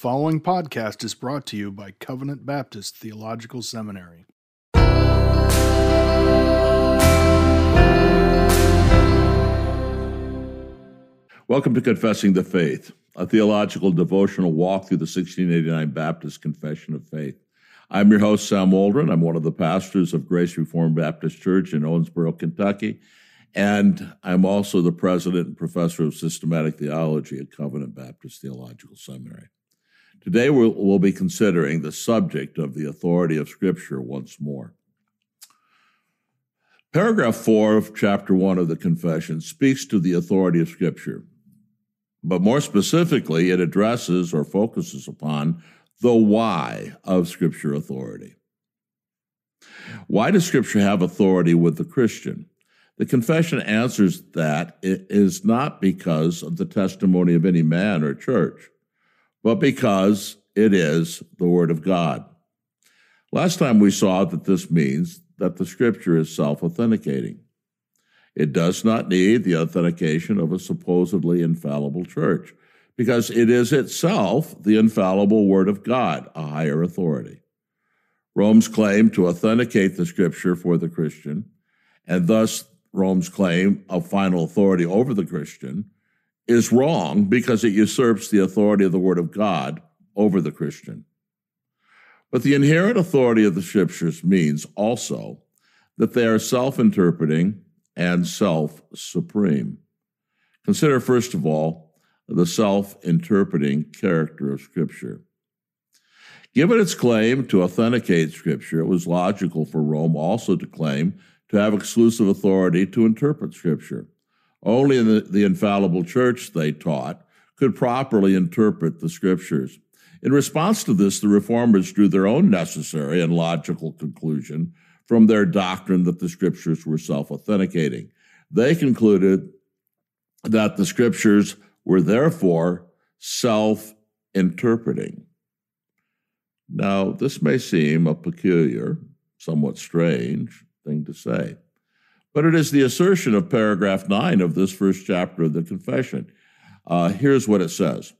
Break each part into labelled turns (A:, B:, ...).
A: following podcast is brought to you by Covenant Baptist Theological Seminary.
B: Welcome to Confessing the Faith, a theological devotional walk through the 1689 Baptist Confession of Faith. I'm your host, Sam Waldron. I'm one of the pastors of Grace Reformed Baptist Church in Owensboro, Kentucky, and I'm also the president and professor of systematic theology at Covenant Baptist Theological Seminary. Today, we'll, we'll be considering the subject of the authority of Scripture once more. Paragraph 4 of chapter 1 of the Confession speaks to the authority of Scripture, but more specifically, it addresses or focuses upon the why of Scripture authority. Why does Scripture have authority with the Christian? The confession answers that it is not because of the testimony of any man or church, but because it is the Word of God. Last time we saw that this means that the Scripture is self authenticating. It does not need the authentication of a supposedly infallible church because it is itself the infallible Word of God, a higher authority. Rome's claim to authenticate the Scripture for the Christian, and thus Rome's claim of final authority over the Christian, is wrong because it usurps the authority of the Word of God over the Christian. But the inherent authority of the Scriptures means also that they are self interpreting and self supreme. Consider, first of all, the self interpreting character of Scripture. Given its claim to authenticate Scripture, it was logical for Rome also to claim to have exclusive authority to interpret Scripture. Only the, the infallible church, they taught, could properly interpret the Scriptures. In response to this, the reformers drew their own necessary and logical conclusion from their doctrine that the Scriptures were self authenticating. They concluded that the Scriptures were therefore self interpreting. Now, this may seem a peculiar, somewhat strange thing to say, but it is the assertion of paragraph 9 of this first chapter of the confession. Uh, here's what it says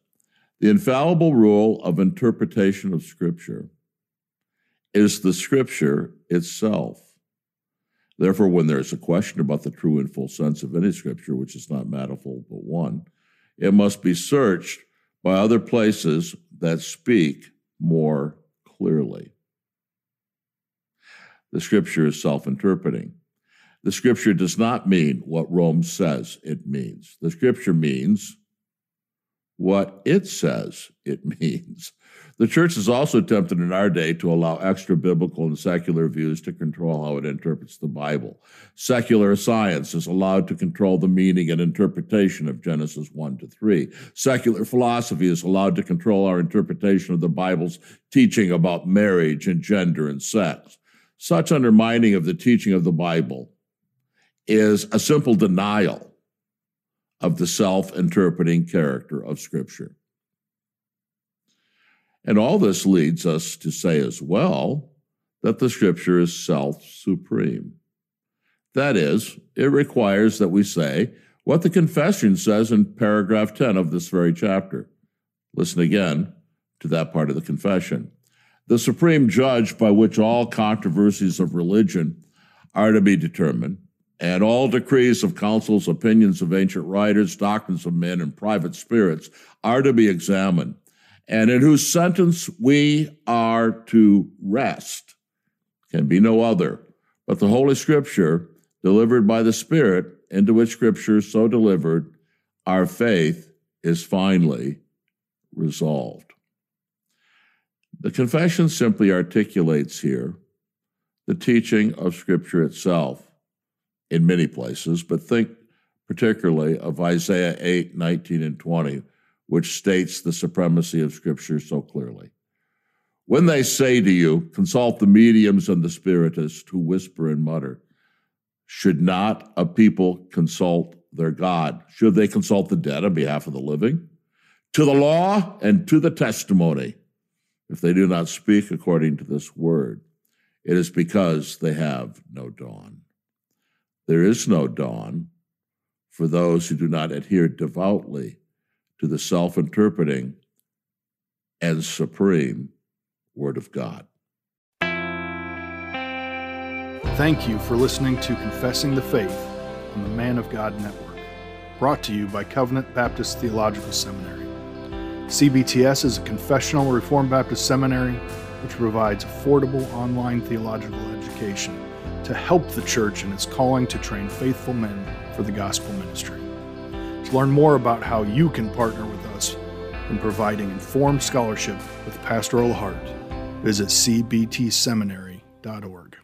B: The infallible rule of interpretation of Scripture is the Scripture itself. Therefore, when there is a question about the true and full sense of any Scripture, which is not manifold but one, it must be searched by other places that speak more clearly. The Scripture is self interpreting. The scripture does not mean what Rome says it means. The scripture means what it says it means. The church is also tempted in our day to allow extra biblical and secular views to control how it interprets the Bible. Secular science is allowed to control the meaning and interpretation of Genesis 1 to 3. Secular philosophy is allowed to control our interpretation of the Bible's teaching about marriage and gender and sex. Such undermining of the teaching of the Bible is a simple denial of the self interpreting character of Scripture. And all this leads us to say as well that the Scripture is self supreme. That is, it requires that we say what the confession says in paragraph 10 of this very chapter. Listen again to that part of the confession. The supreme judge by which all controversies of religion are to be determined and all decrees of councils, opinions of ancient writers, doctrines of men, and private spirits are to be examined, and in whose sentence we are to rest can be no other but the Holy Scripture delivered by the Spirit, into which Scripture so delivered, our faith is finally resolved. The confession simply articulates here the teaching of Scripture itself in many places, but think particularly of Isaiah 8, 19, and 20, which states the supremacy of Scripture so clearly. When they say to you, consult the mediums and the spiritists who whisper and mutter, should not a people consult their God? Should they consult the dead on behalf of the living? To the law and to the testimony, if they do not speak according to this word, it is because they have no dawn. There is no dawn for those who do not adhere devoutly to the self interpreting and supreme Word of God.
A: Thank you for listening to Confessing the Faith on the Man of God Network, brought to you by Covenant Baptist Theological Seminary. CBTS is a confessional Reformed Baptist seminary which provides affordable online theological education to help the church in its calling to train faithful men for the gospel ministry. To learn more about how you can partner with us in providing informed scholarship with pastoral heart, visit cbtseminary.org.